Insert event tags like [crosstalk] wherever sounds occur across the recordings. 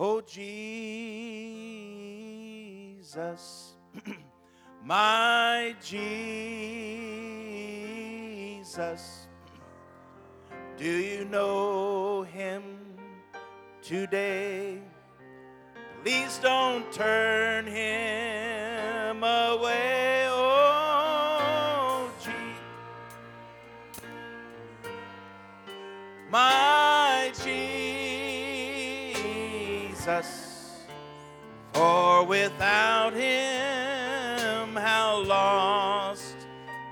Oh, Jesus, [clears throat] my Jesus. Do you know him today? Please don't turn him away. Oh, Jesus, My Jesus. For without him, how lost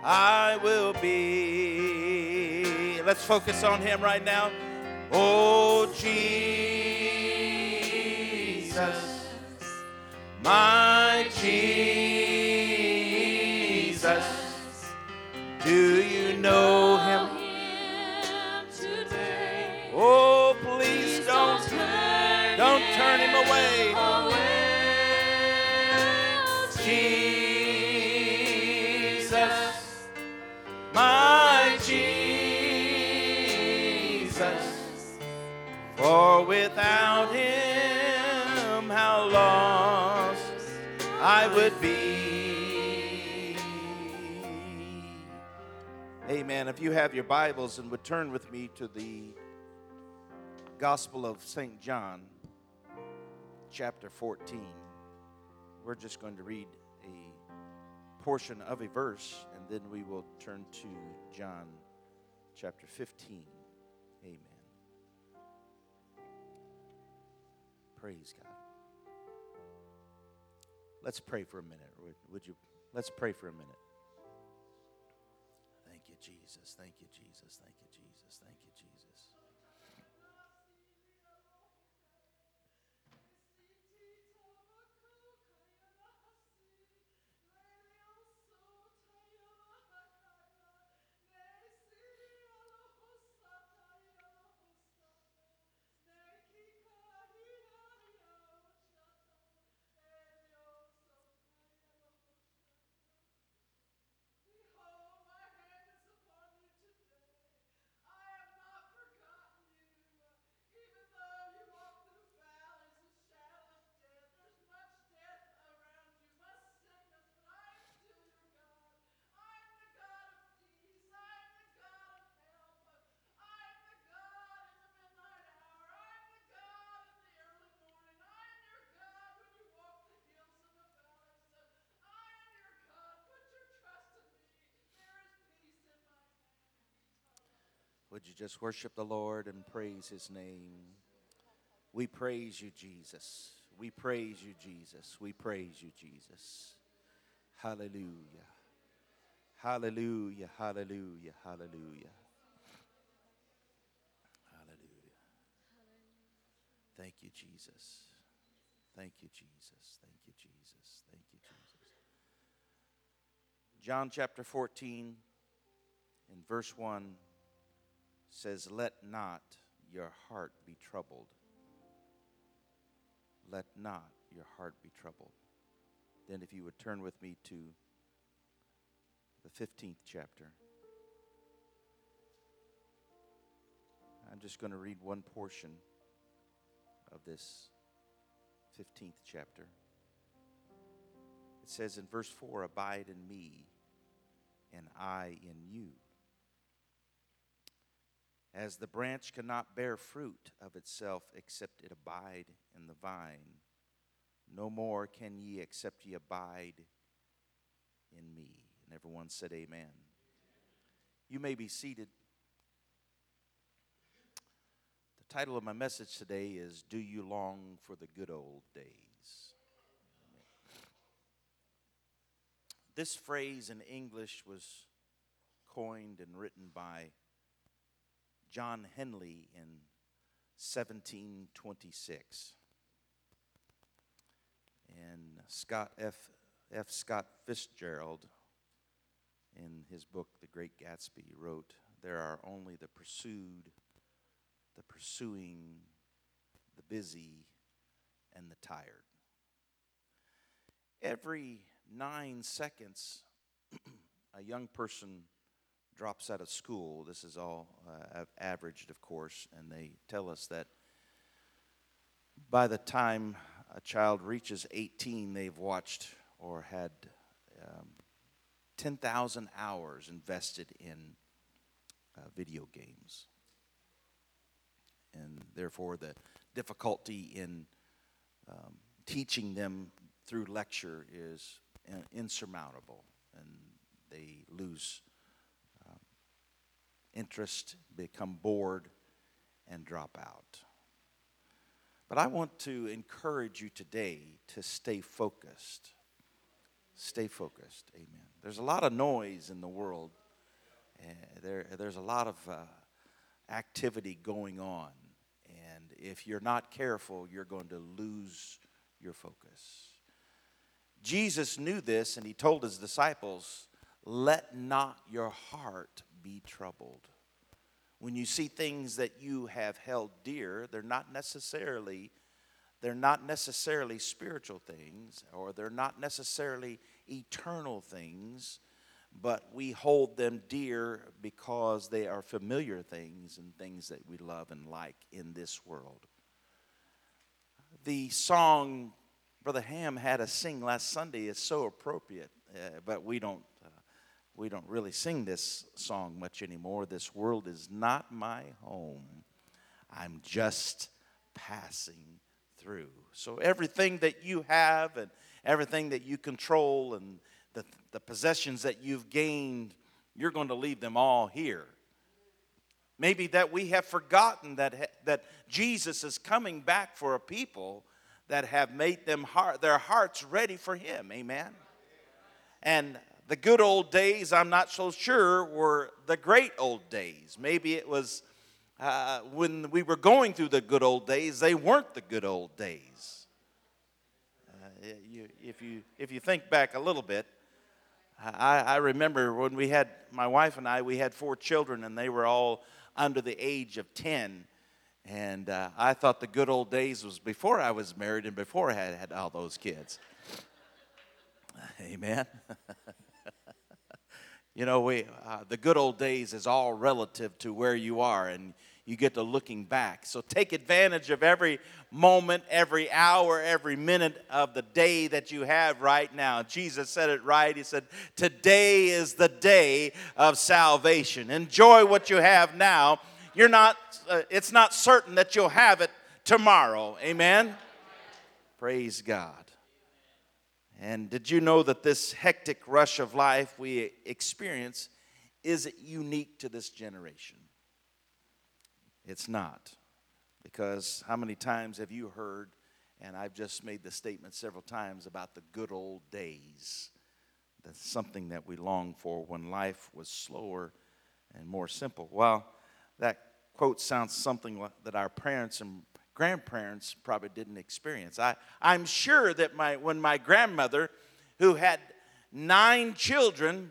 I will be. Let's focus on him right now. Oh, Jesus, my Jesus, do you know turn him away. Jesus, my Jesus, for without him, how lost I would be. Amen. If you have your Bibles and would turn with me to the Gospel of St. John, chapter 14. We're just going to read a portion of a verse and then we will turn to John chapter 15. Amen. Praise God. Let's pray for a minute. Would, would you? Let's pray for a minute. Thank you, Jesus. Thank you, Jesus. Thank Would you just worship the Lord and praise his name? We praise you, Jesus. We praise you, Jesus. We praise you, Jesus. Hallelujah. Hallelujah. Hallelujah. Hallelujah. Hallelujah. Thank you, Jesus. Thank you, Jesus. Thank you, Jesus. Thank you, Jesus. John chapter 14, in verse 1 says, Let not your heart be troubled. Let not your heart be troubled. Then, if you would turn with me to the 15th chapter, I'm just going to read one portion of this 15th chapter. It says in verse 4 Abide in me, and I in you. As the branch cannot bear fruit of itself except it abide in the vine, no more can ye except ye abide in me. And everyone said, Amen. You may be seated. The title of my message today is Do You Long for the Good Old Days? This phrase in English was coined and written by John Henley in 1726. And Scott F. F. Scott Fitzgerald, in his book The Great Gatsby, wrote, There are only the pursued, the pursuing, the busy, and the tired. Every nine seconds, [clears throat] a young person drops out of school. This is all uh, averaged, of course, and they tell us that by the time a child reaches 18, they've watched or had um, 10,000 hours invested in uh, video games. And therefore, the difficulty in um, teaching them through lecture is insurmountable, and they lose interest, become bored, and drop out. But I want to encourage you today to stay focused. Stay focused. Amen. There's a lot of noise in the world. Uh, there, there's a lot of uh, activity going on. And if you're not careful, you're going to lose your focus. Jesus knew this and he told his disciples, Let not your heart be troubled. When you see things that you have held dear, they're not necessarily they're not necessarily spiritual things or they're not necessarily eternal things, but we hold them dear because they are familiar things and things that we love and like in this world. The song Brother Ham had us sing last Sunday is so appropriate, uh, but we don't we don't really sing this song much anymore. This world is not my home. I'm just passing through. So everything that you have and everything that you control and the, the possessions that you've gained, you're going to leave them all here. Maybe that we have forgotten that, that Jesus is coming back for a people that have made them heart, their hearts ready for Him. Amen. And the good old days, I'm not so sure, were the great old days. Maybe it was uh, when we were going through the good old days, they weren't the good old days. Uh, you, if, you, if you think back a little bit, I, I remember when we had, my wife and I, we had four children, and they were all under the age of 10. And uh, I thought the good old days was before I was married and before I had, had all those kids. [laughs] Amen. [laughs] you know, we, uh, the good old days is all relative to where you are, and you get to looking back. So take advantage of every moment, every hour, every minute of the day that you have right now. Jesus said it right. He said, Today is the day of salvation. Enjoy what you have now. You're not, uh, it's not certain that you'll have it tomorrow. Amen? Praise God. And did you know that this hectic rush of life we experience is unique to this generation? It's not. Because how many times have you heard, and I've just made the statement several times about the good old days? That's something that we long for when life was slower and more simple. Well, that quote sounds something that our parents and grandparents probably didn't experience. I, I'm sure that my, when my grandmother, who had nine children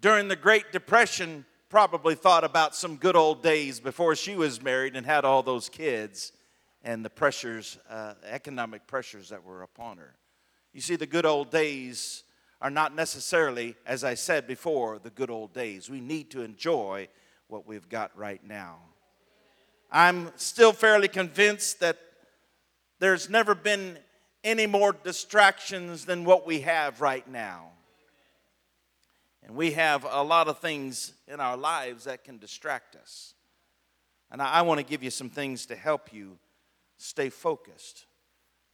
during the Great Depression, probably thought about some good old days before she was married and had all those kids and the pressures, uh, economic pressures that were upon her. You see, the good old days are not necessarily, as I said before, the good old days. We need to enjoy what we've got right now. I'm still fairly convinced that there's never been any more distractions than what we have right now. And we have a lot of things in our lives that can distract us. And I, want to give you some things to help you stay focused.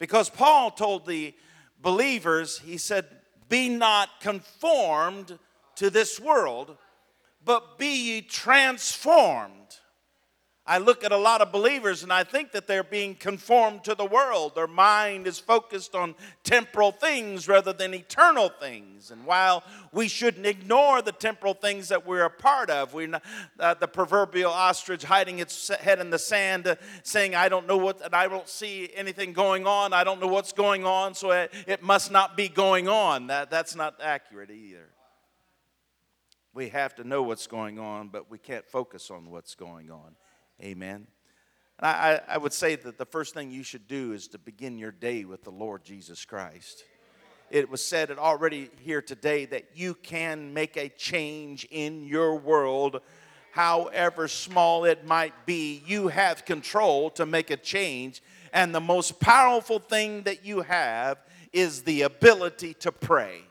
Because Paul told the believers, he said, Be not conformed to this world, but be ye transformed I look at a lot of believers and I think that they're being conformed to the world. Their mind is focused on temporal things rather than eternal things. And while we shouldn't ignore the temporal things that we're a part of, we're not, uh, the proverbial ostrich hiding its head in the sand, uh, saying, I don't know what, and I don't see anything going on. I don't know what's going on, so it, it must not be going on. That, that's not accurate either. We have to know what's going on, but we can't focus on what's going on. Amen. And I, I would say that the first thing you should do is to begin your day with the Lord Jesus Christ. It was said already here today that you can make a change in your world however small it might be, you have control to make a change. And the most powerful thing that you have is the ability to pray.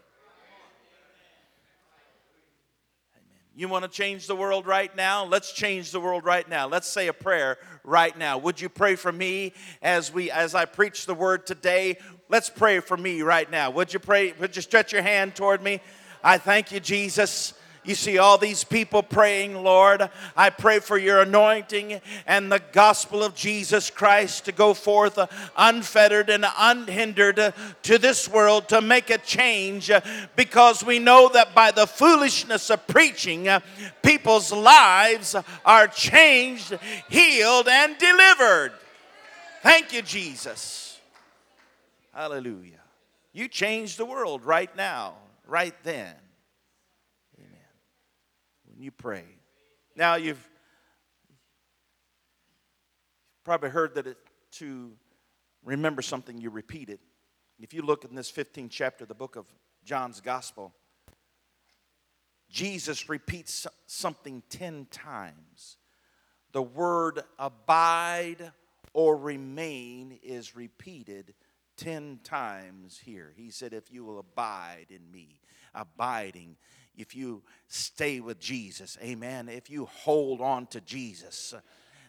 You want to change the world right now? Let's change the world right now. Let's say a prayer right now. Would you pray for me as we as I preach the word today? Let's pray for me right now. Would you pray? Would you stretch your hand toward me? I thank you, Jesus. You see all these people praying, Lord. I pray for your anointing and the gospel of Jesus Christ to go forth unfettered and unhindered to this world to make a change because we know that by the foolishness of preaching, people's lives are changed, healed, and delivered. Thank you, Jesus. Hallelujah. You changed the world right now, right then you pray. Now, you've probably heard that it, to remember something, you repeat it. If you look in this 15th chapter, of the book of John's Gospel, Jesus repeats something 10 times. The word abide or remain is repeated 10 times here. He said, If you will abide in me, abiding if you stay with Jesus. Amen. If you hold on to Jesus.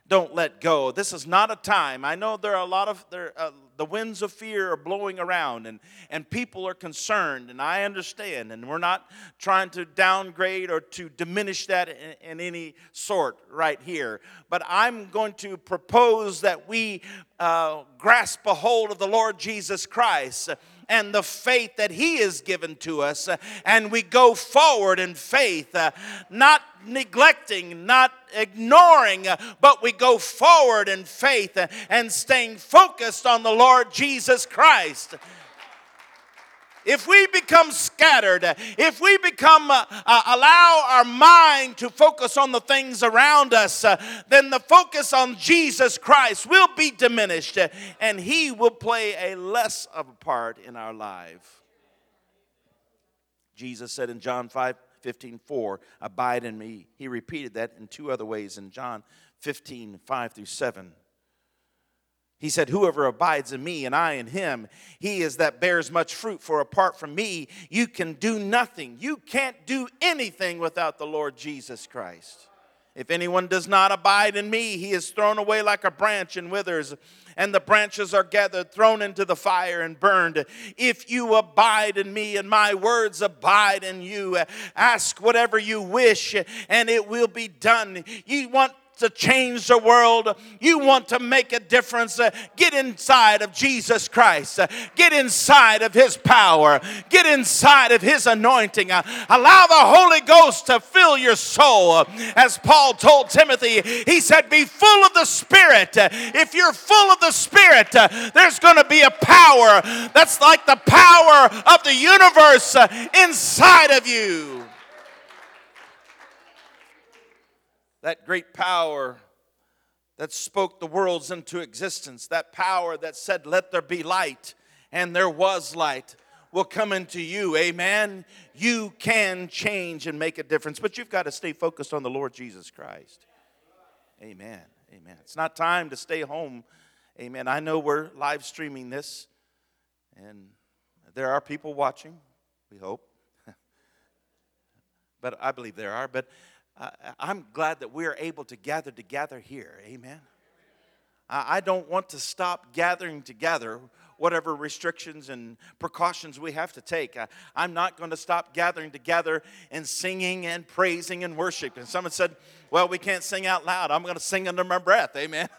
Don't let go. This is not a time. I know there are a lot of there, uh, the winds of fear are blowing around, and and people are concerned, and I understand. And we're not trying to downgrade or to diminish that in, in any sort right here. But I'm going to propose that we uh, grasp a hold of the Lord Jesus Christ and the faith that He has given to us. And we go forward in faith, uh, not neglecting, not ignoring, uh, but we go forward in faith and staying focused on the Lord Jesus Christ if we become scattered, if we become uh, uh, allow our mind to focus on the things around us, uh, then the focus on Jesus Christ will be diminished uh, and he will play a less of a part in our life. Jesus said in John 5 15, 4, abide in me. He repeated that in two other ways in John 15, 5 through 7. He said, Whoever abides in me and I in him, he is that bears much fruit. For apart from me, you can do nothing. You can't do anything without the Lord Jesus Christ. If anyone does not abide in me, he is thrown away like a branch and withers, and the branches are gathered, thrown into the fire, and burned. If you abide in me and my words abide in you, ask whatever you wish, and it will be done. You want to change the world, you want to make a difference, uh, get inside of Jesus Christ. Uh, get inside of His power. Get inside of His anointing. Uh, allow the Holy Ghost to fill your soul. As Paul told Timothy, he said, Be full of the Spirit. If you're full of the Spirit, there's going to be a power that's like the power of the universe inside of you. That great power that spoke the worlds into existence, that power that said, Let there be light, and there was light, will come into you. Amen. You can change and make a difference, but you've got to stay focused on the Lord Jesus Christ. Amen. Amen. It's not time to stay home. Amen. I know we're live streaming this, and there are people watching, we hope. [laughs] but I believe there are. But I'm glad that we are able to gather together here. Amen. I don't want to stop gathering together, whatever restrictions and precautions we have to take. I'm not going to stop gathering together and singing and praising and worship. And someone said, Well, we can't sing out loud. I'm going to sing under my breath. Amen. [laughs]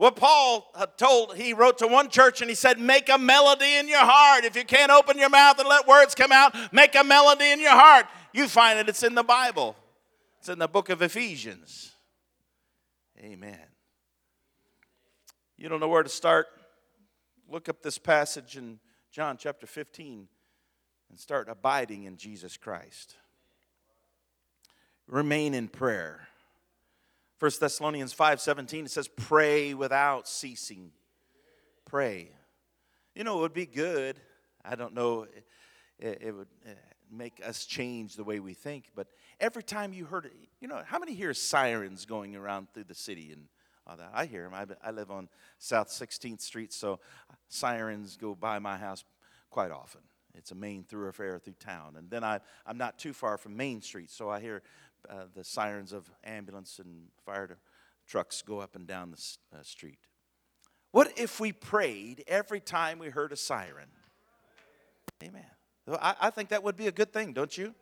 What Paul uh, told, he wrote to one church and he said, Make a melody in your heart. If you can't open your mouth and let words come out, make a melody in your heart. You find it, it's in the Bible, it's in the book of Ephesians. Amen. You don't know where to start? Look up this passage in John chapter 15 and start abiding in Jesus Christ. Remain in prayer. 1 Thessalonians 5:17 it says pray without ceasing. Pray. You know it would be good. I don't know it, it would eh, make us change the way we think. But every time you heard it, you know, how many hear sirens going around through the city and all that? I hear them. I, I live on South 16th Street, so sirens go by my house quite often. It's a main thoroughfare through town. And then I, I'm not too far from Main Street, so I hear uh, the sirens of ambulance and fire trucks go up and down the uh, street. What if we prayed every time we heard a siren? Amen. I, I think that would be a good thing, don't you?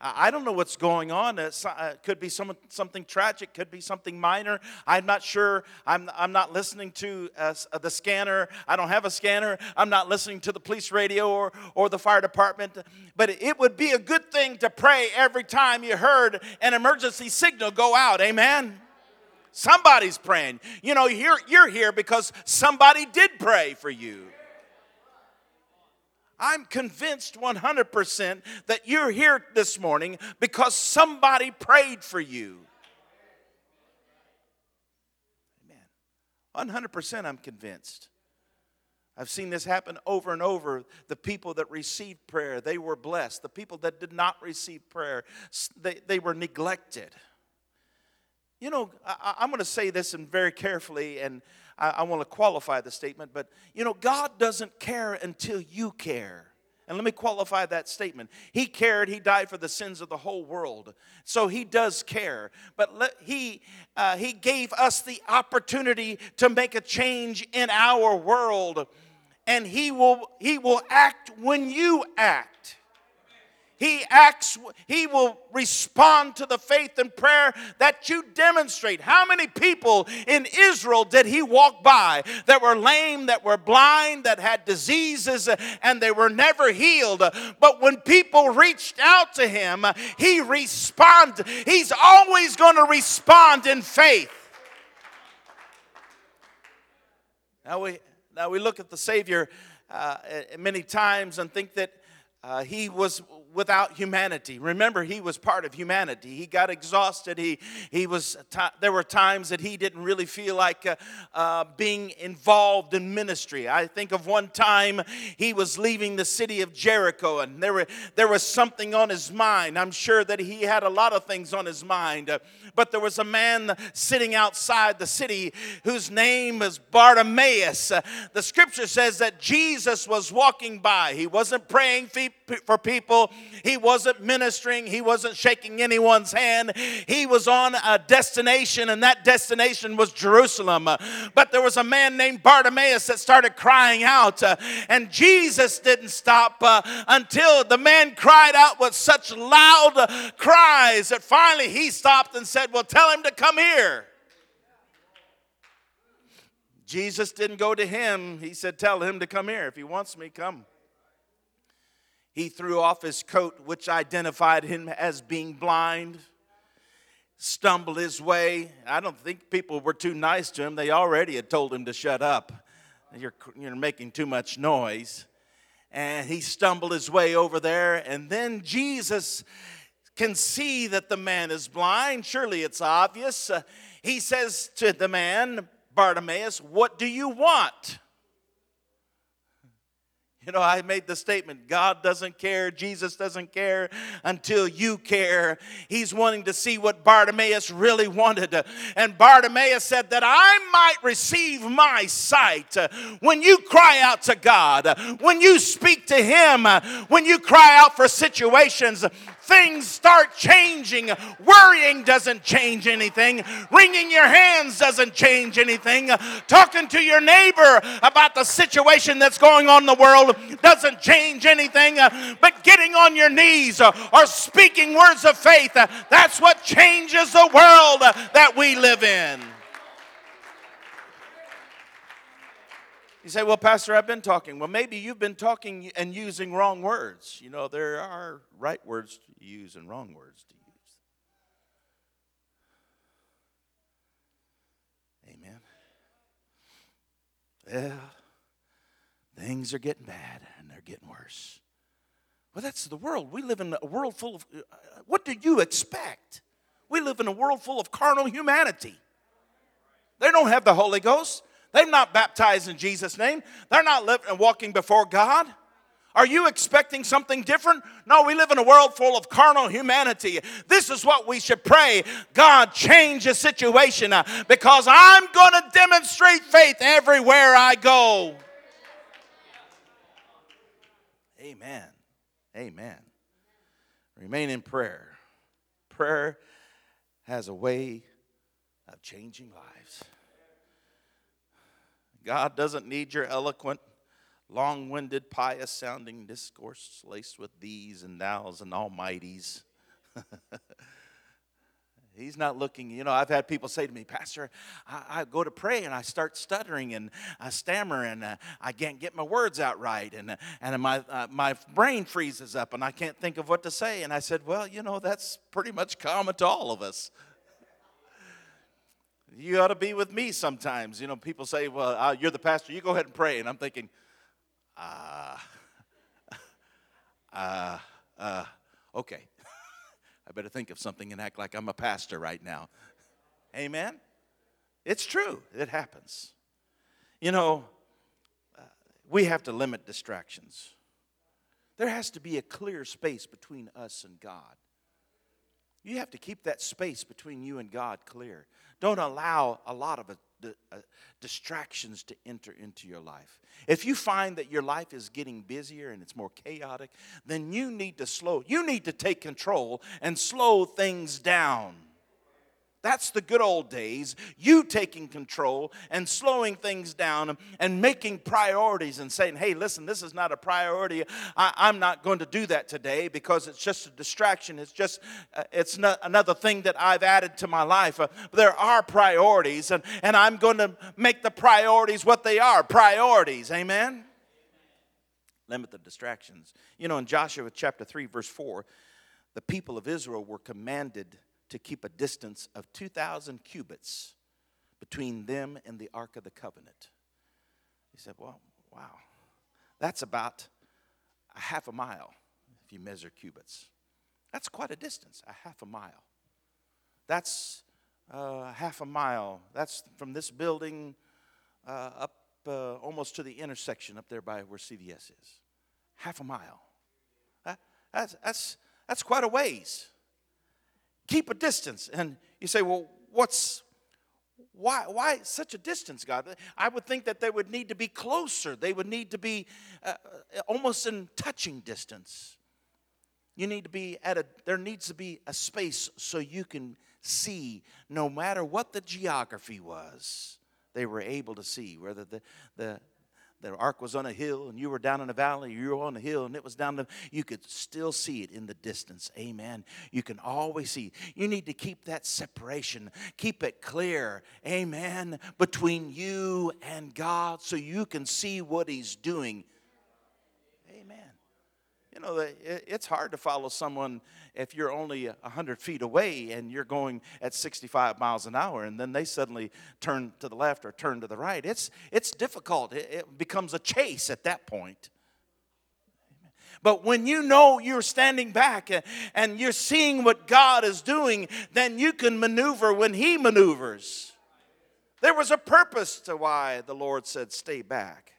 I don't know what's going on. It uh, could be some, something tragic, could be something minor. I'm not sure. I'm, I'm not listening to uh, the scanner. I don't have a scanner. I'm not listening to the police radio or, or the fire department. But it would be a good thing to pray every time you heard an emergency signal go out. Amen. Somebody's praying. You know, you're, you're here because somebody did pray for you. I'm convinced 100% that you're here this morning because somebody prayed for you. Amen. 100% I'm convinced. I've seen this happen over and over. The people that received prayer, they were blessed. The people that did not receive prayer, they, they were neglected. You know, I, am going to say this very carefully, and I, I want to qualify the statement, but you know, God doesn't care until you care. And let me qualify that statement. He cared, He died for the sins of the whole world. So He does care. But let, he, uh, he gave us the opportunity to make a change in our world. And He will, he will act when you act he acts he will respond to the faith and prayer that you demonstrate. How many people in israel did he walk by that were lame that were blind that had diseases and they were never healed? But when people reached out to him he responded he's always going to respond in faith. Now we now we look at the savior uh, many times and think that uh, he was without humanity. Remember, he was part of humanity. He got exhausted. He, he was, there were times that he didn't really feel like uh, uh, being involved in ministry. I think of one time he was leaving the city of Jericho and there, were, there was something on his mind. I'm sure that he had a lot of things on his mind. Uh, but there was a man sitting outside the city whose name is Bartimaeus. Uh, the scripture says that Jesus was walking by. He wasn't praying for people, he wasn't ministering, he wasn't shaking anyone's hand. He was on a destination, and that destination was Jerusalem. But there was a man named Bartimaeus that started crying out, uh, and Jesus didn't stop uh, until the man cried out with such loud cries that finally he stopped and said, Well, tell him to come here. Jesus didn't go to him. He said, Tell him to come here. If he wants me, come. He threw off his coat, which identified him as being blind, stumbled his way. I don't think people were too nice to him. They already had told him to shut up. You're, you're making too much noise. And he stumbled his way over there. And then Jesus can see that the man is blind. Surely it's obvious. Uh, he says to the man, Bartimaeus, What do you want? You know, I made the statement God doesn't care, Jesus doesn't care until you care. He's wanting to see what Bartimaeus really wanted. And Bartimaeus said that I might receive my sight. Uh, when you cry out to God, uh, when you speak to Him, uh, when you cry out for situations, things start changing. Worrying doesn't change anything. Wringing your hands doesn't change anything. Talking to your neighbor about the situation that's going on in the world doesn't change anything. But getting on your knees or speaking words of faith, that's what changes the world that we live in. You say, well, Pastor, I've been talking. Well, maybe you've been talking and using wrong words. You know, there are right words use and wrong words to use. Amen. Well, things are getting bad and they're getting worse. Well, that's the world. We live in a world full of. Uh, what do you expect? We live in a world full of carnal humanity. They don't have the Holy Ghost. They've not baptized in Jesus' name. They're not living and walking before God. Are you expecting something different? No, we live in a world full of carnal humanity. This is what we should pray God, change the situation uh, because I'm going to demonstrate faith everywhere I go. Amen. Amen. Remain in prayer. Prayer has a way of changing lives. God doesn't need your eloquent, long winded, pious sounding discourse laced with these and nows and almighties. [laughs] He's not looking, you know. I've had people say to me, Pastor, I, I go to pray and I start stuttering and I stammer and uh, I can't get my words out right and, and my, uh, my brain freezes up and I can't think of what to say. And I said, Well, you know, that's pretty much common to all of us. You ought to be with me sometimes. You know, people say, Well, uh, you're the pastor, you go ahead and pray. And I'm thinking, Ah, [laughs] uh, uh, okay. [laughs] I better think of something and act like I'm a pastor right now. Amen? It's true, it happens. You know, uh, we have to limit distractions. There has to be a clear space between us and God. You have to keep that space between you and God clear. Don't allow a lot of uh, distractions to enter into your life. If you find that your life is getting busier and it's more chaotic, then you need to slow, you need to take control and slow things down. That's the good old days. You taking control and slowing things down and making priorities and saying, hey, listen, this is not a priority. I, am not going to do that today because it's just a distraction. It's just, uh, it's not another thing that I've added to my life. Uh, there are priorities, and, and I'm going to make the priorities what they are priorities. Amen? Limit the distractions. You know, in Joshua chapter 3, verse 4, the people of Israel were commanded to keep a distance of 2,000 cubits between them and the Ark of the Covenant. He said, Well, wow, that's about a half a mile if you measure cubits. That's quite a distance, a half a mile. That's uh, half a mile. That's from this building uh, up uh, almost to the intersection up there by where CVS is. Half a mile. That, that's, that's, that's quite a ways keep a distance. And you say, well, what's why why such a distance god? I would think that they would need to be closer. They would need to be uh, uh, almost in touching distance. You need to be at a there needs to be a space so you can see no matter what the geography was they were able to see whether the the the ark was on a hill and you were down in a valley, you were on a hill and it was down the, you could still see it in the distance. Amen. You can always see. You need to keep that separation, keep it clear. Amen. Between you and God so you can see what He's doing. You know, it's hard to follow someone if you're only 100 feet away and you're going at 65 miles an hour and then they suddenly turn to the left or turn to the right. It's, it's difficult. It becomes a chase at that point. But when you know you're standing back and you're seeing what God is doing, then you can maneuver when He maneuvers. There was a purpose to why the Lord said, Stay back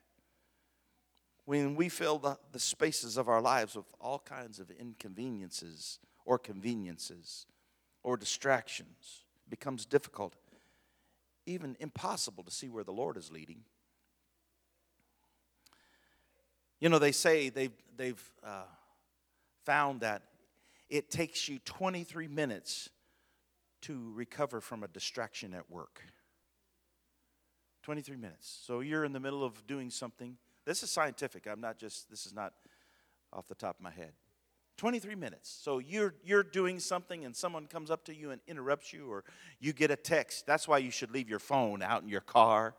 when we fill the, the spaces of our lives with all kinds of inconveniences or conveniences or distractions, it becomes difficult, even impossible to see where the Lord is leading. You know, they say they've, they've uh, found that it takes you 23 minutes to recover from a distraction at work. 23 minutes. So you're in the middle of doing something this is scientific. I'm not just, this is not off the top of my head. 23 minutes. So you're you're doing something and someone comes up to you and interrupts you or you get a text. That's why you should leave your phone out in your car.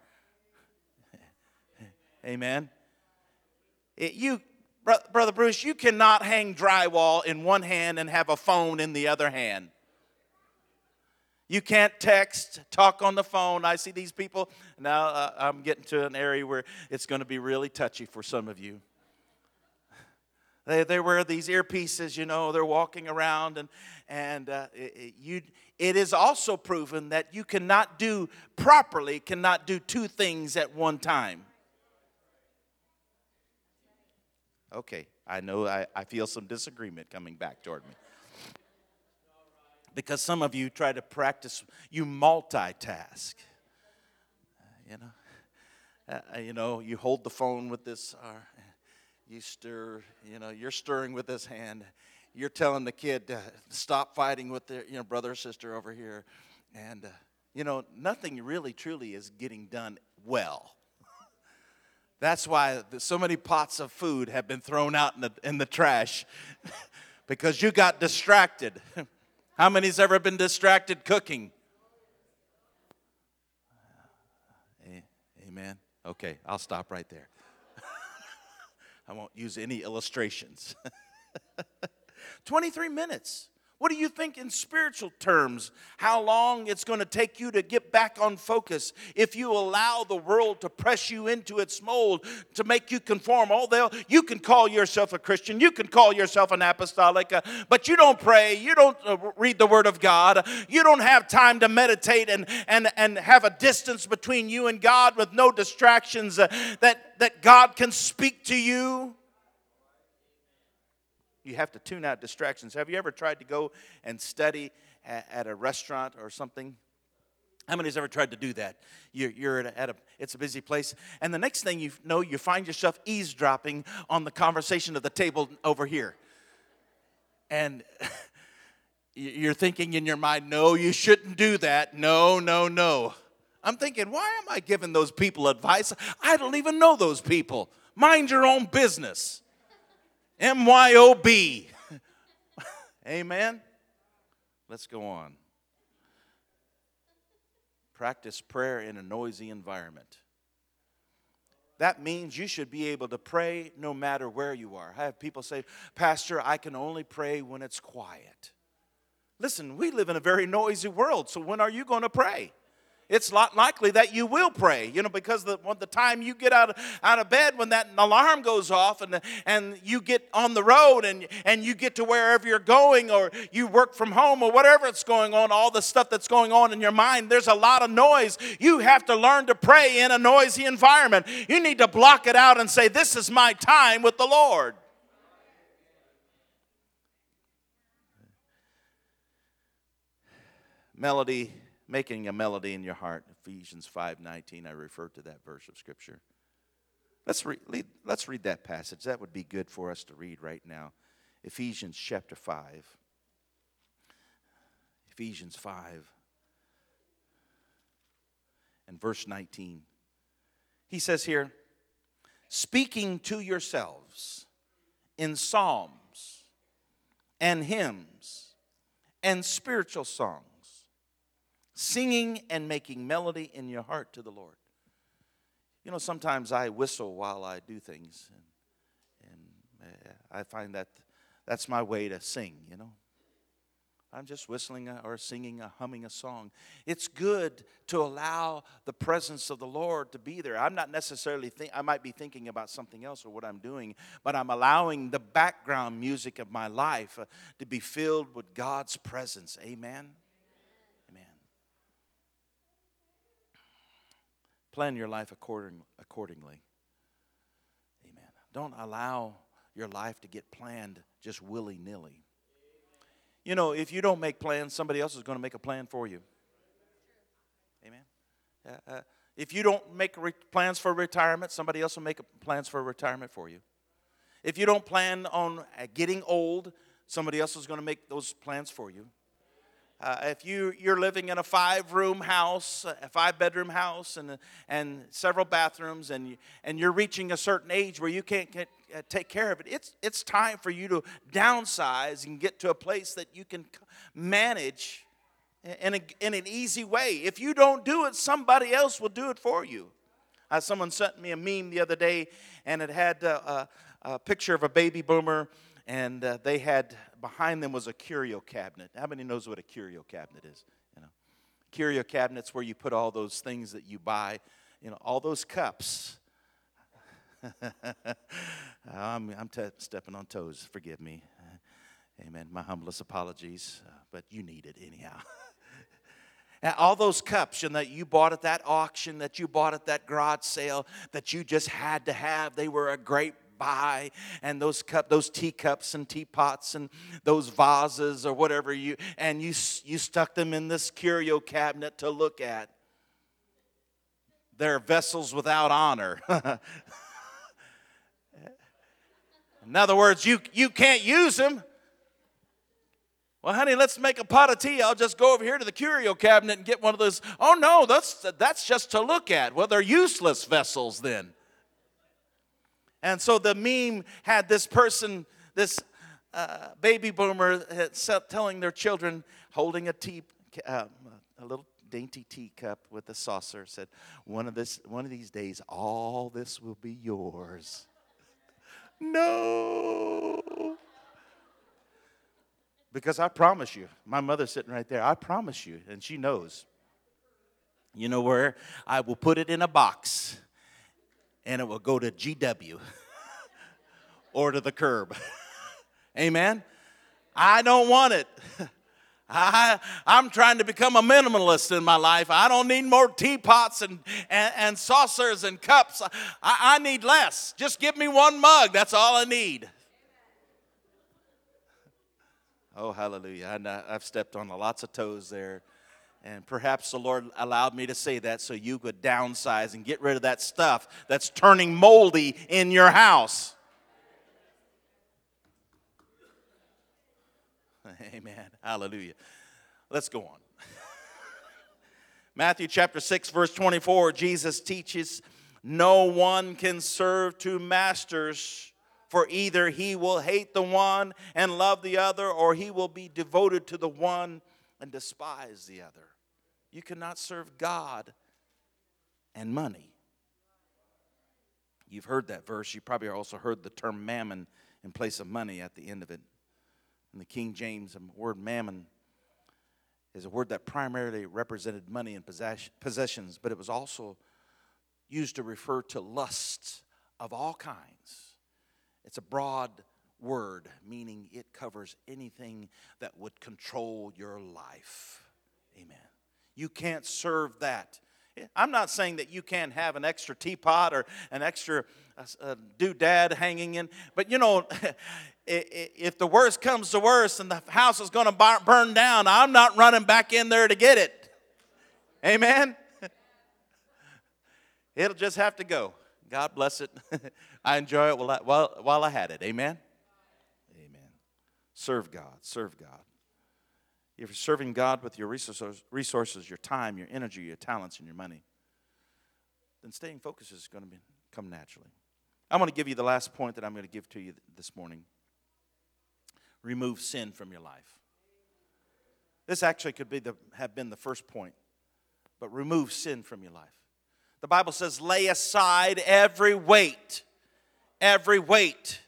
[laughs] Amen. It, you brother Bruce, you cannot hang drywall in one hand and have a phone in the other hand. You can't text, talk on the phone. I see these people. Now uh, I'm getting to an area where it's going to be really touchy for some of you. They, they wear these earpieces, you know, they're walking around, and, and uh, it, you, it is also proven that you cannot do properly, cannot do two things at one time. Okay, I know I, I feel some disagreement coming back toward me. Because some of you try to practice, you multitask. You know, uh, you know, you hold the phone with this, uh, you stir, you know, you're stirring with this hand. You're telling the kid to stop fighting with their, you know, brother or sister over here. And, uh, you know, nothing really truly is getting done well. That's why so many pots of food have been thrown out in the, in the trash [laughs] because you got distracted. [laughs] How many's ever been distracted cooking? Amen. Okay, I'll stop right there. [laughs] I won't use any illustrations. [laughs] 23 minutes. What do you think in spiritual terms? How long it's going to take you to get back on focus if you allow the world to press you into its mold to make you conform? Oh, you can call yourself a Christian, you can call yourself an apostolic, but you don't pray, you don't uh, read the Word of God, you don't have time to meditate and, and, and have a distance between you and God with no distractions uh, that, that God can speak to you. You have to tune out distractions. Have you ever tried to go and study at, a restaurant or something? How many's ever tried to do that? You're, you're at, a, at, a, it's a busy place, and the next thing you know, you find yourself eavesdropping on the conversation of the table over here, and [laughs] you're thinking in your mind, "No, you shouldn't do that. No, no, no." I'm thinking, why am I giving those people advice? I don't even know those people. Mind your own business. M Y O B. [laughs] Amen. Let's go on. Practice prayer in a noisy environment. That means you should be able to pray no matter where you are. I have people say, Pastor, I can only pray when it's quiet. Listen, we live in a very noisy world, so when are you going to pray? It's likely that you will pray, you know, because the, the time you get out of, out of bed, when that alarm goes off and, and you get on the road and, and you get to wherever you're going or you work from home or whatever it's going on, all the stuff that's going on in your mind, there's a lot of noise. You have to learn to pray in a noisy environment. You need to block it out and say, This is my time with the Lord. Melody making a melody in your heart. Ephesians 5:19, I refer to that verse of scripture. Let's read, let's read that passage. That would be good for us to read right now. Ephesians chapter 5. Ephesians 5 and verse 19. He says here, speaking to yourselves in psalms and hymns and spiritual songs singing and making melody in your heart to the Lord. You know, sometimes I whistle while I do things, and, and uh, I find that that's my way to sing, you know. I'm just whistling or singing, or humming a song. It's good to allow the presence of the Lord to be there. I'm not necessarily think I might be thinking about something else or what I'm doing, but I'm allowing the background music of my life uh, to be filled with God's presence. Amen. Plan your life according, accordingly. Amen. Don't allow your life to get planned just willy nilly. You know, if you don't make plans, somebody else is going to make a plan for you. Amen. Uh, uh, if you don't make re- plans for retirement, somebody else will make plans for retirement for you. If you don't plan on uh, getting old, somebody else is going to make those plans for you. Uh, if you, you're living in a five room house, a five bedroom house, and, and several bathrooms, and, you, and you're reaching a certain age where you can't get, uh, take care of it, it's, it's time for you to downsize and get to a place that you can manage in, a, in an easy way. If you don't do it, somebody else will do it for you. Uh, someone sent me a meme the other day, and it had uh, a, a picture of a baby boomer and uh, they had behind them was a curio cabinet. How many knows what a curio cabinet is? You know, curio cabinets where you put all those things that you buy. You know, all those cups. [laughs] I'm, I'm t- stepping on toes. Forgive me. Amen. My humblest apologies, uh, but you need it anyhow. [laughs] all those cups and that you bought at that auction, that you bought at that garage sale, that you just had to have, they were a great buy, and those cup, those teacups and teapots and those vases or whatever you, and you you stuck them in this curio cabinet to look at. They're vessels without honor. [laughs] in other words, you you can't use them. Well, honey, let's make a pot of tea. I'll just go over here to the curio cabinet and get one of those. Oh, no, that's, that's just to look at. Well, they're useless vessels then. And so the meme had this person, this uh, baby boomer, telling their children, holding a tea, uh, a little dainty teacup with a saucer, said, one of, this, one of these days, all this will be yours. [laughs] no. Because I promise you, my mother's sitting right there. I promise you, and she knows. You know where? I will put it in a box and it will go to GW [laughs] or to the curb. [laughs] Amen? I don't want it. [laughs] I, I'm trying to become a minimalist in my life. I don't need more teapots and, and, and saucers and cups. I, I need less. Just give me one mug. That's all I need. Oh, hallelujah. I, I've stepped on lots of toes there. And perhaps the Lord allowed me to say that so you could downsize and get rid of that stuff that's turning moldy in your house. [laughs] Amen. Hallelujah. Let's go on. [laughs] Matthew chapter 6, verse 24, Jesus teaches no one can serve two masters for either he will hate the one and love the other, or he will be devoted to the one and despise the other. You cannot serve God and money. You've heard that verse. You probably also heard the term mammon in place of money at the end of it. In the King James, the word mammon is a word that primarily represented money and possessions, but it was also used to refer to lusts of all kinds it's a broad word, meaning it covers anything that would control your life. Amen. You can't serve that. I'm not saying that you can't have an extra teapot or an extra uh, doodad hanging in, but you know, [laughs] if the worst comes to worst and the house is going to burn down, I'm not running back in there to get it. Amen? [laughs] It'll just have to go. God bless it. [laughs] I enjoy it while I, while, while I had it. Amen. Serve God. Serve God. If you're serving God with your resources, your time, your energy, your talents, and your money, then staying focused is going to be, come naturally. I'm going to give you the last point that I'm going to give to you this morning. Remove sin from your life. This actually could be the, have been the first point, but remove sin from your life. The Bible says, lay aside every weight, every weight,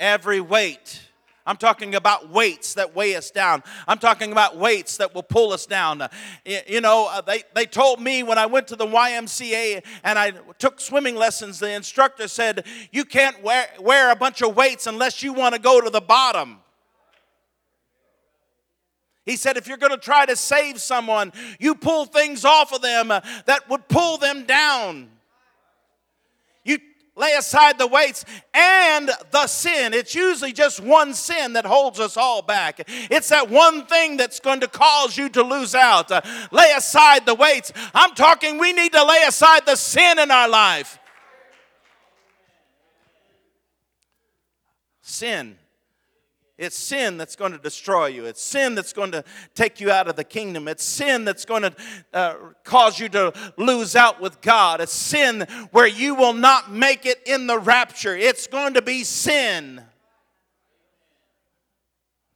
every weight. I'm talking about weights that weigh us down. I'm talking about weights that will pull us down. You know, uh, they, they told me when I went to the YMCA and I took swimming lessons, the instructor said, You can't wear, wear a bunch of weights unless you want to go to the bottom. He said, if you're going to try to save someone, you pull things off of them uh, that would pull them down. Lay aside the weights and the sin. It's usually just one sin that holds us all back. It's that one thing that's going to cause you to lose out. Uh, lay aside the weights. I'm talking, we need to lay aside the sin in our life. Sin it's sin that's going to destroy you. It's sin that's going to take you out of the kingdom. It's sin that's going to uh, cause you to lose out with God. It's sin where you will not make it in the rapture. It's going to be sin.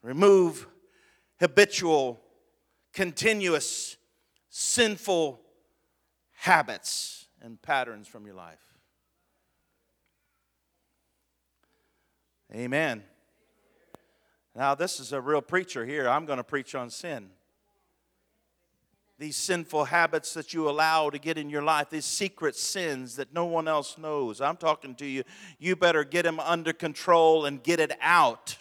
Remove habitual, continuous, sinful habits and patterns from your life. Amen. Now, this is a real preacher here. I'm going to preach on sin. These sinful habits that you allow to get in your life, these secret sins that no one else knows. I'm talking to you. You better get them under control and get it out.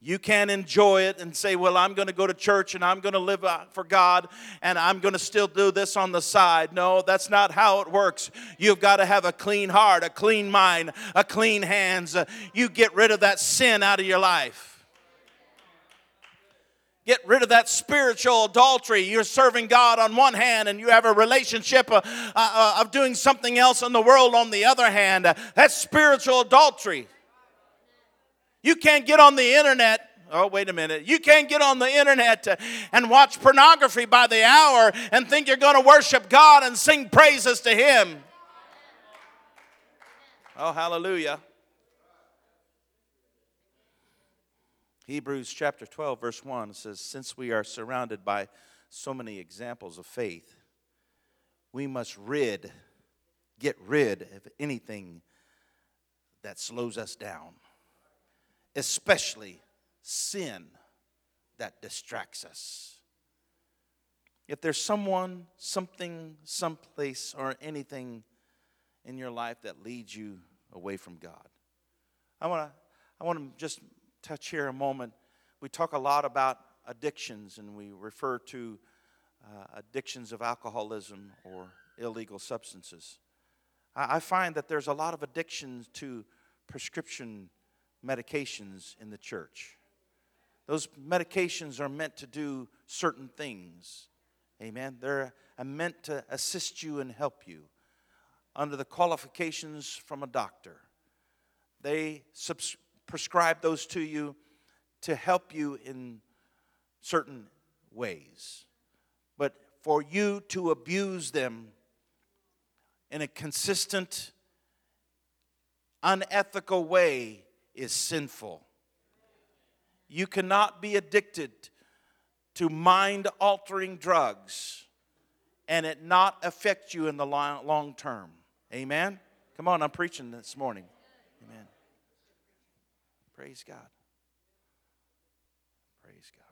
You can't enjoy it and say, Well, I'm going to go to church and I'm going to live for God and I'm going to still do this on the side. No, that's not how it works. You've got to have a clean heart, a clean mind, a clean hands. You get rid of that sin out of your life. Get rid of that spiritual adultery. You're serving God on one hand, and you have a relationship of, uh, uh, of doing something else in the world on the other hand. That's spiritual adultery. You can't get on the internet. Oh, wait a minute. You can't get on the internet and watch pornography by the hour and think you're going to worship God and sing praises to Him. Oh, hallelujah. Hebrews chapter 12, verse 1 says, Since we are surrounded by so many examples of faith, we must rid, get rid of anything that slows us down, especially sin that distracts us. If there's someone, something, someplace, or anything in your life that leads you away from God, I want to I want to just touch here a moment. We talk a lot about addictions and we refer to uh, addictions of alcoholism or illegal substances. I, I find that there's a lot of addictions to prescription medications in the church. Those medications are meant to do certain things. Amen. They're uh, meant to assist you and help you under the qualifications from a doctor. They subs- prescribe those to you to help you in certain ways. But for you to abuse them in a consistent, unethical way is sinful. You cannot be addicted to mind altering drugs and it not affect you in the long term. Amen? Come on, I'm preaching this morning. Amen. Praise God. Praise God.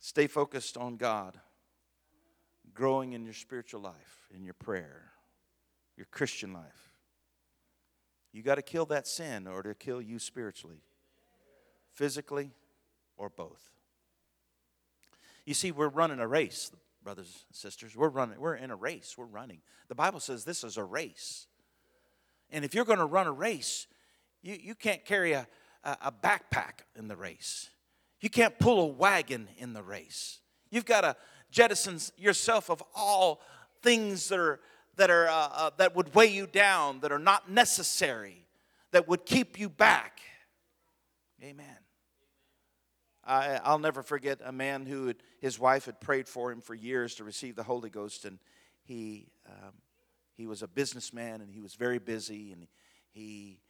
Stay focused on God, growing in your spiritual life, in your prayer, your Christian life. You got to kill that sin or to kill you spiritually, physically, or both. You see, we're running a race, brothers and sisters. We're running, we're in a race. We're running. The Bible says this is a race. And if you're going to run a race, you, you can't carry a, a, a backpack in the race. You can't pull a wagon in the race. You've got to jettison yourself of all things that are that are uh, uh, that would weigh you down, that are not necessary, that would keep you back. Amen. I, will never forget a man who had, his wife had prayed for him for years to receive the Holy Ghost, and he um, he was a businessman and he was very busy, and he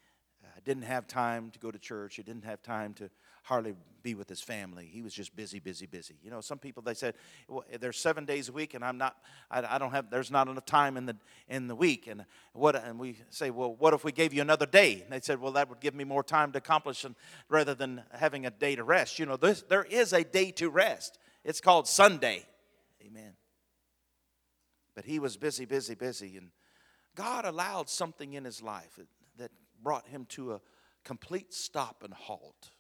didn't have time to go to church. He didn't have time to hardly be with his family. He was just busy, busy, busy. You know, some people they said well, there's seven days a week, and I'm not. I, I, don't have. There's not enough time in the in the week. And what? And we say, well, what if we gave you another day? And they said, well, that would give me more time to accomplish, and rather than having a day to rest. You know, this, there is a day to rest. It's called Sunday. Amen. But he was busy, busy, busy, and God allowed something in his life brought him to a complete stop and halt.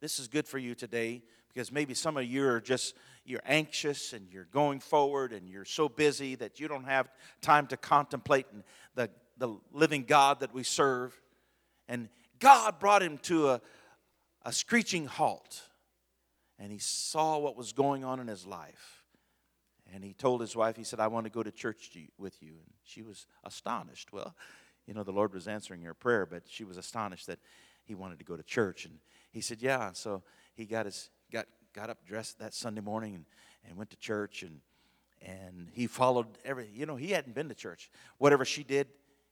This is good for you today because maybe some of you are just you're anxious and you're going forward and you're so busy that you don't have time to contemplate the, the living God that we serve. And God brought him to a, a screeching halt. And he saw what was going on in his life. And he told his wife, he said, I want to go to church with you. And she was astonished. Well, you know, the Lord was answering her prayer, but she was astonished that he wanted to go to church. And he said, Yeah. So he got his got got up dressed that Sunday morning and, and went to church and and he followed every you know, he hadn't been to church. Whatever she did,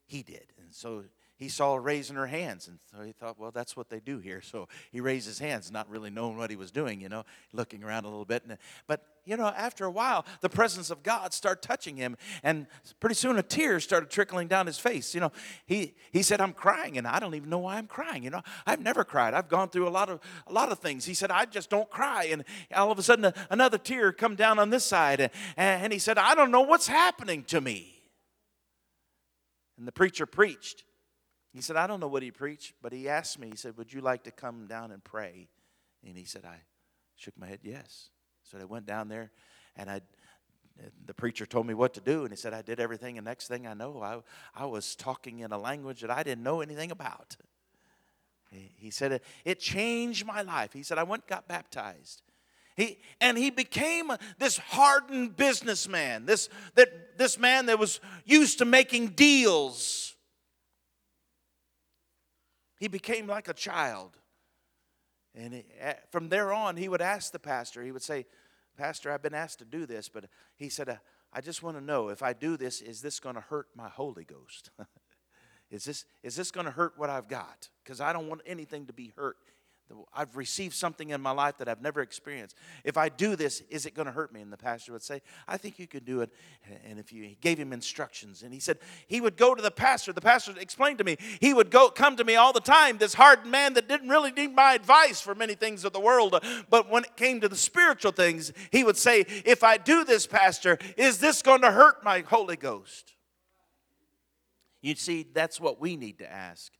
he did. And so he saw her raising her hands, and so he thought, well, that's what they do here. So he raised his hands, not really knowing what he was doing, you know, looking around a little bit. But, you know, after a while, the presence of God started touching him, and pretty soon a tear started trickling down his face. You know, he, he said, I'm crying, and I don't even know why I'm crying. You know, I've never cried. I've gone through a lot of, a lot of things. He said, I just don't cry. And all of a sudden, another tear come down on this side, and, and he said, I don't know what's happening to me. And the preacher preached He said, I don't know what he preached, but he asked me, he said, Would you like to come down and pray? And he said, I shook my head, yes. So I went down there and I the preacher told me what to do, and he said I did everything. And next thing I know, I, I was talking in a language that I didn't know anything about. He, said it, it changed my life. He said I went got baptized. He, and he became this hardened businessman, this, that, this man that was used to making deals. He became like a child. And from there on, he would ask the pastor, he would say, Pastor, I've been asked to do this, but he said, uh, I just want to know if I do this, is this going to hurt my Holy Ghost? [laughs] is this, is this going to hurt what I've got? Because I don't want anything to be hurt I've received something in my life that I've never experienced. If I do this, is it going to hurt me? And the pastor would say, I think you could do it. And if you he gave him instructions, and he said he would go to the pastor. The pastor explained to me he would go come to me all the time. This hardened man that didn't really need my advice for many things of the world, but when it came to the spiritual things, he would say, "If I do this, pastor, is this going to hurt my Holy Ghost?" You see, that's what we need to ask.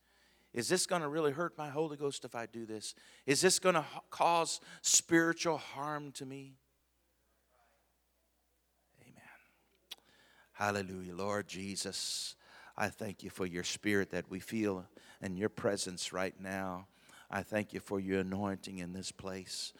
Is this going to really hurt my Holy Ghost if I do this? Is this going to cause spiritual harm to me? Amen. Hallelujah. Lord Jesus, I thank you for your spirit that we feel and your presence right now. I thank you for your anointing in this place.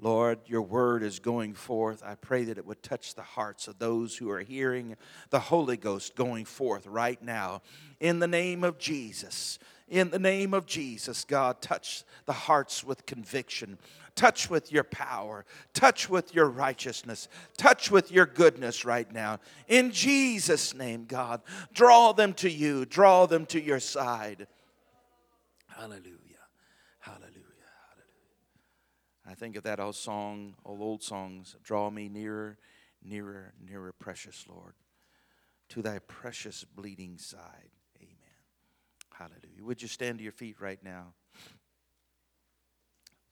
Lord, your word is going forth. I pray that it would touch the hearts of those who are hearing the Holy Ghost going forth right now. In the name of Jesus, in the name of Jesus, God, touch the hearts with conviction. Touch with your power. Touch with your righteousness. Touch with your goodness right now. In Jesus' name, God, draw them to you. Draw them to your side. Hallelujah. Hallelujah. Hallelujah. I think of that old song, old old songs, draw me nearer, nearer, nearer, precious Lord, to thy precious bleeding side. Hallelujah. Would you stand to your feet right now?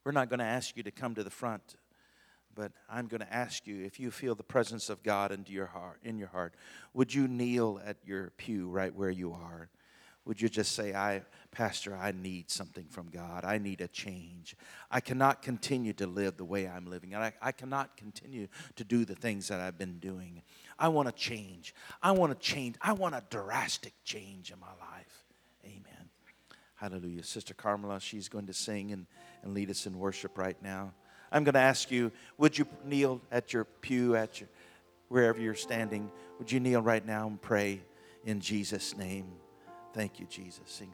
We're not going to ask you to come to the front, but I'm going to ask you if you feel the presence of God into your heart, in your heart, would you kneel at your pew right where you are? Would you just say, I, Pastor, I need something from God. I need a change. I cannot continue to live the way I'm living. I, I cannot continue to do the things that I've been doing. I want to change. I want to change. I want a drastic change in my life. Hallelujah. Sister Carmela, she's going to sing and, and lead us in worship right now. I'm going to ask you, would you kneel at your pew, at your wherever you're standing? Would you kneel right now and pray in Jesus' name? Thank you, Jesus. Sing.